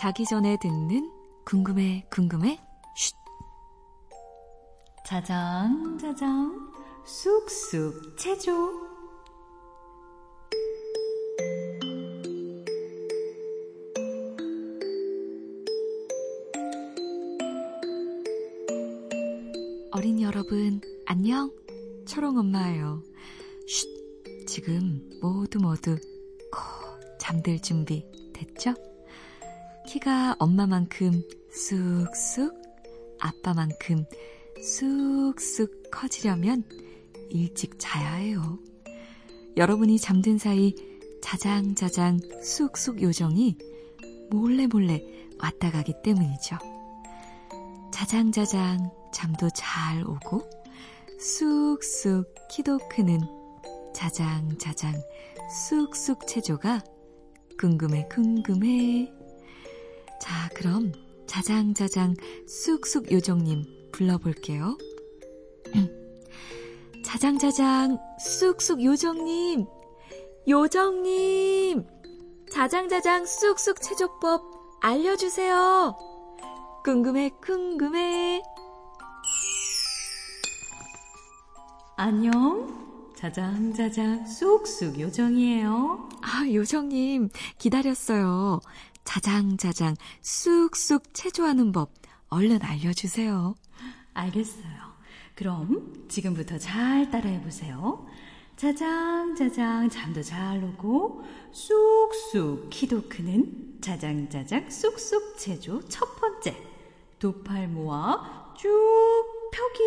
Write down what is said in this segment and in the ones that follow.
자기 전에 듣는 궁금해 궁금해? 쉿. 짜장 짜장 쑥쑥 체조. 어린 여러분 안녕. 초롱 엄마예요. 쉿. 지금 모두 모두 코 잠들 준비 됐죠? 키가 엄마만큼 쑥쑥 아빠만큼 쑥쑥 커지려면 일찍 자야 해요. 여러분이 잠든 사이 자장자장 쑥쑥 요정이 몰래 몰래 왔다 가기 때문이죠. 자장자장 잠도 잘 오고 쑥쑥 키도 크는 자장자장 쑥쑥 체조가 궁금해 궁금해 자, 그럼 자장자장 쑥쑥 요정님 불러볼게요. 자장자장 쑥쑥 요정님, 요정님, 자장자장 쑥쑥 체조법 알려주세요. 궁금해, 궁금해. 안녕. 자장자장 쑥쑥 요정이에요. 아, 요정님, 기다렸어요. 자장자장 쑥쑥 체조하는 법 얼른 알려주세요. 알겠어요. 그럼 지금부터 잘 따라해 보세요. 자장자장 잠도 잘 오고 쑥쑥 키도 크는 자장자장 쑥쑥 체조 첫 번째 두 팔 모아 쭉 펴기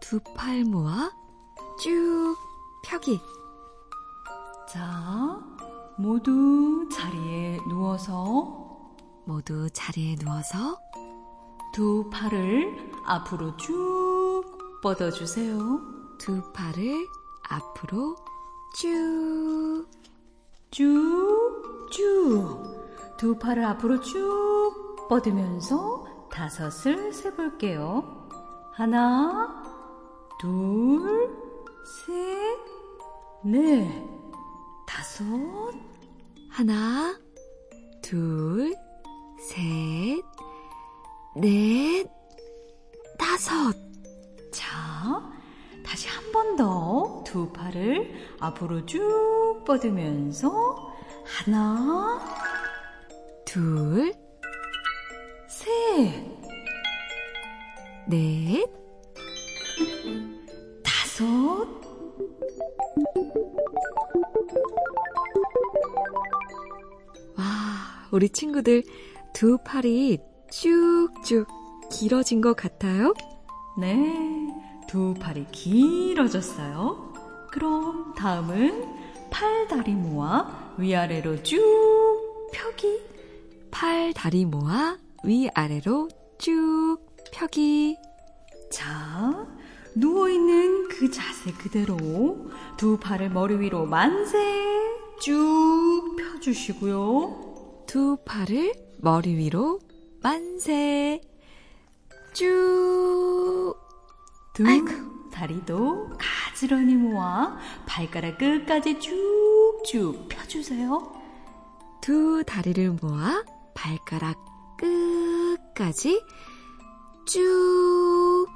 두 팔 모아 쭉 펴기 자 모두 자리에 누워서 모두 자리에 누워서 두 팔을 앞으로 쭉 뻗어주세요. 두 팔을 앞으로 쭉, 쭉, 쭉. 두 팔을 앞으로 쭉 뻗으면서 다섯을 세볼게요. 하나, 둘, 셋, 넷, 다섯. 하나, 둘, 셋, 넷, 다섯. 자, 다시 한 번 더 두 팔을 앞으로 쭉 뻗으면서 하나, 둘, 셋, 넷, 우리 친구들 두 팔이 쭉쭉 길어진 것 같아요? 네, 두 팔이 길어졌어요. 그럼 다음은 팔 다리 모아 위아래로 쭉 펴기. 팔, 다리 모아 위아래로 쭉 펴기. 자, 누워있는 그 자세 그대로 두 팔을 머리 위로 만세 쭉 펴주시고요. 두 팔을 머리 위로 만세. 쭉. 두 아이고. 다리도 가지런히 모아 발가락 끝까지 쭉쭉 펴주세요. 두 다리를 모아 발가락 끝까지 쭉,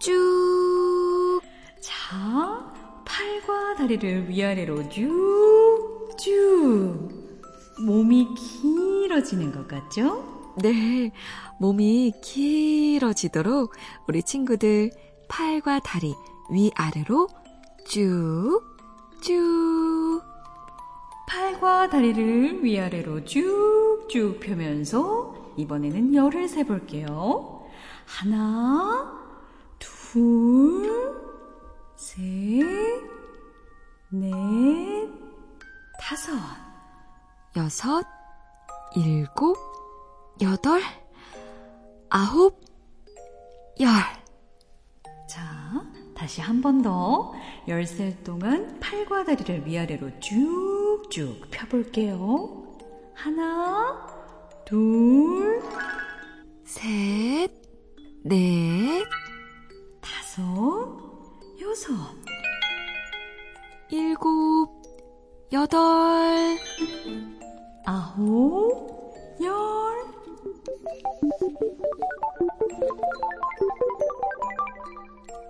쭉. 자, 팔과 다리를 위아래로 쭉 쭉. 몸이 길어지는 것 같죠? 네, 몸이 길어지도록 우리 친구들 팔과 다리 위아래로 쭉, 쭉. 팔과 다리를 위아래로 쭉쭉 펴면서 이번에는 열을 세볼게요. 하나, 둘, 셋, 넷, 다섯. 여섯, 일곱, 여덟, 아홉, 열. 자, 다시 한 번 더. 열셀 동안 팔과 다리를 위아래로 쭉쭉 펴볼게요. 하나, 둘, 셋, 넷, 다섯, 여섯. 일곱, 여덟, 아홉, 열.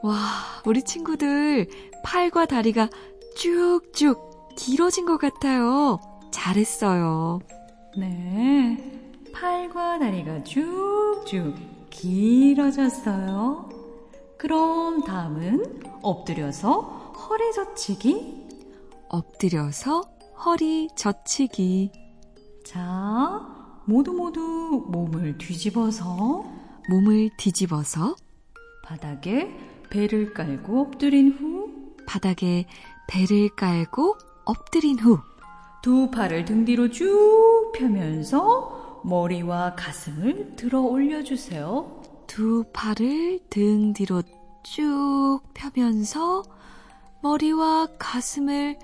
와, 우리 친구들 팔과 다리가 쭉쭉 길어진 것 같아요. 잘했어요. 네. 팔과 다리가 쭉쭉 길어졌어요. 그럼 다음은 엎드려서 허리 젖히기. 엎드려서 허리 젖히기. 자, 모두 모두 몸을 뒤집어서 몸을 뒤집어서 바닥에 배를 깔고 엎드린 후 바닥에 배를 깔고 엎드린 후 두 팔을 등 뒤로 쭉 펴면서 머리와 가슴을 들어 올려주세요. 두 팔을 등 뒤로 쭉 펴면서 머리와 가슴을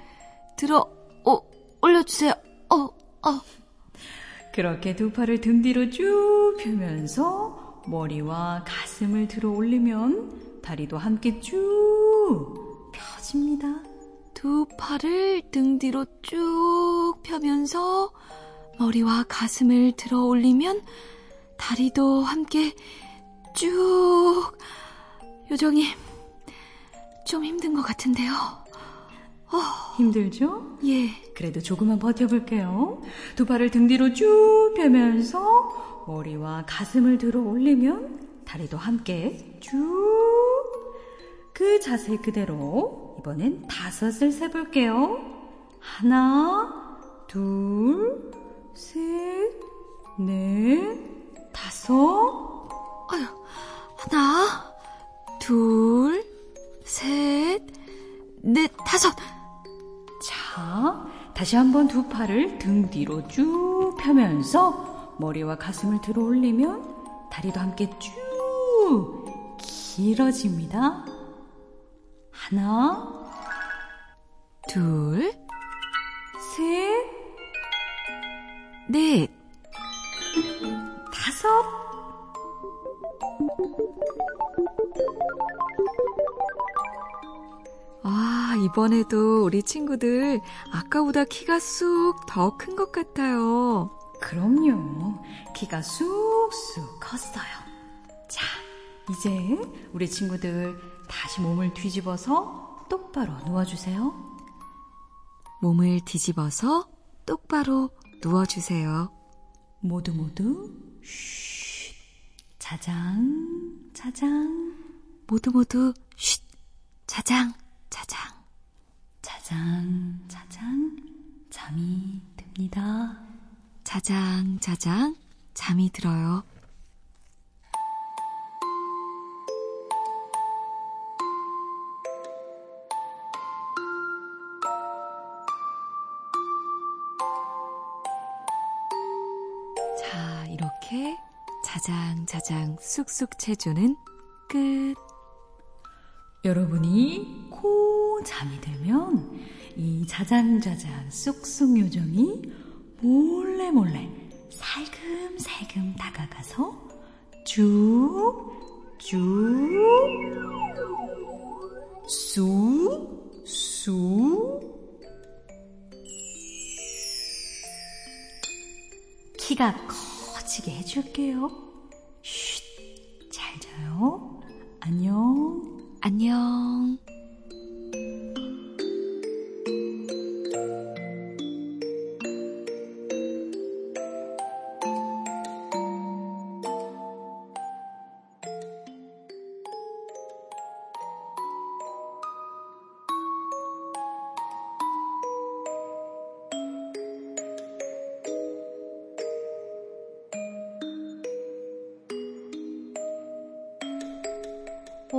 들어 어, 올려주세요. 어, 어. 그렇게 두 팔을 등 뒤로 쭉 펴면서 머리와 가슴을 들어 올리면 다리도 함께 쭉 펴집니다. 두 팔을 등 뒤로 쭉 펴면서 머리와 가슴을 들어 올리면 다리도 함께 쭉. 요정이 좀 힘든 것 같은데요. 어, 힘들죠? 예. 그래도 조금만 버텨볼게요. 두 팔을 등 뒤로 쭉 펴면서 머리와 가슴을 들어 올리면 다리도 함께 쭉. 그 자세 그대로 이번엔 다섯을 세볼게요. 하나, 둘, 셋, 넷, 다섯. 아유, 하나, 둘, 셋, 넷, 다섯. 자, 다시 한번 두 팔을 등 뒤로 쭉 펴면서 머리와 가슴을 들어 올리면 다리도 함께 쭉 길어집니다. 하나, 둘, 셋, 넷, 다섯. 이번에도 우리 친구들 아까보다 키가 쑥 더 큰 것 같아요. 그럼요. 키가 쑥쑥 컸어요. 자, 이제 우리 친구들 다시 몸을 뒤집어서 똑바로 누워주세요. 몸을 뒤집어서 똑바로 누워주세요. 모두 모두 쉿. 자장, 자장, 모두 모두 쉿, 자장, 자장. 자장, 자장, 잠이 듭니다. 자장, 자장, 잠이 들어요. 자, 이렇게 자장, 자장, 쑥쑥 체조는 끝. 여러분이 코 잠이 들면 이 자장자장 쑥쑥 요정이 몰래 몰래 살금살금 다가가서 쭉, 쭉, 쑥, 쑥. 키가 커지게 해줄게요. 쉿, 잘 자요. 안녕. 안녕.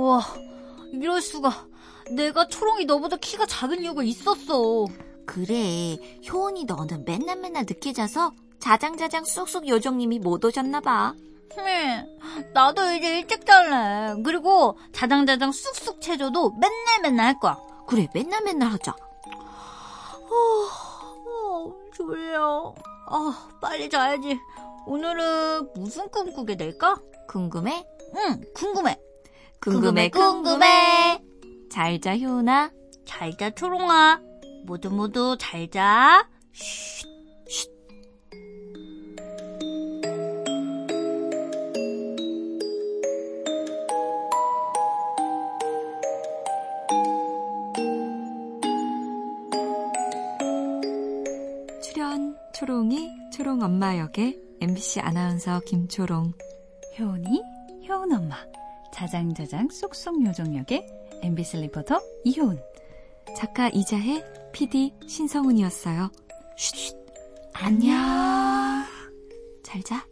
와, 이럴 수가. 내가 초롱이 너보다 키가 작은 이유가 있었어. 그래, 효은이 너는 맨날 맨날 늦게 자서 자장자장 쑥쑥 요정님이 못 오셨나봐. 흠, 나도 이제 일찍 잘래. 그리고 자장자장 쑥쑥 체조도 맨날 맨날 할 거야. 그래, 맨날 맨날 하자. 어, 어, 졸려. 아, 빨리 자야지. 오늘은 무슨 꿈 꾸게 될까? 궁금해? 응, 궁금해. 궁금해, 궁금해. 잘자, 효은아. 잘자, 초롱아. 모두 모두 잘자. 쉿, 쉿. 출연 초롱이 초롱 엄마 역의 MBC 아나운서 김초롱 효은이 효은 엄마 자장자장 쏙쏙 요정 역의 MBC 리포터 이효은. 작가 이자혜, PD 신성훈이었어요. 안녕. 잘 자.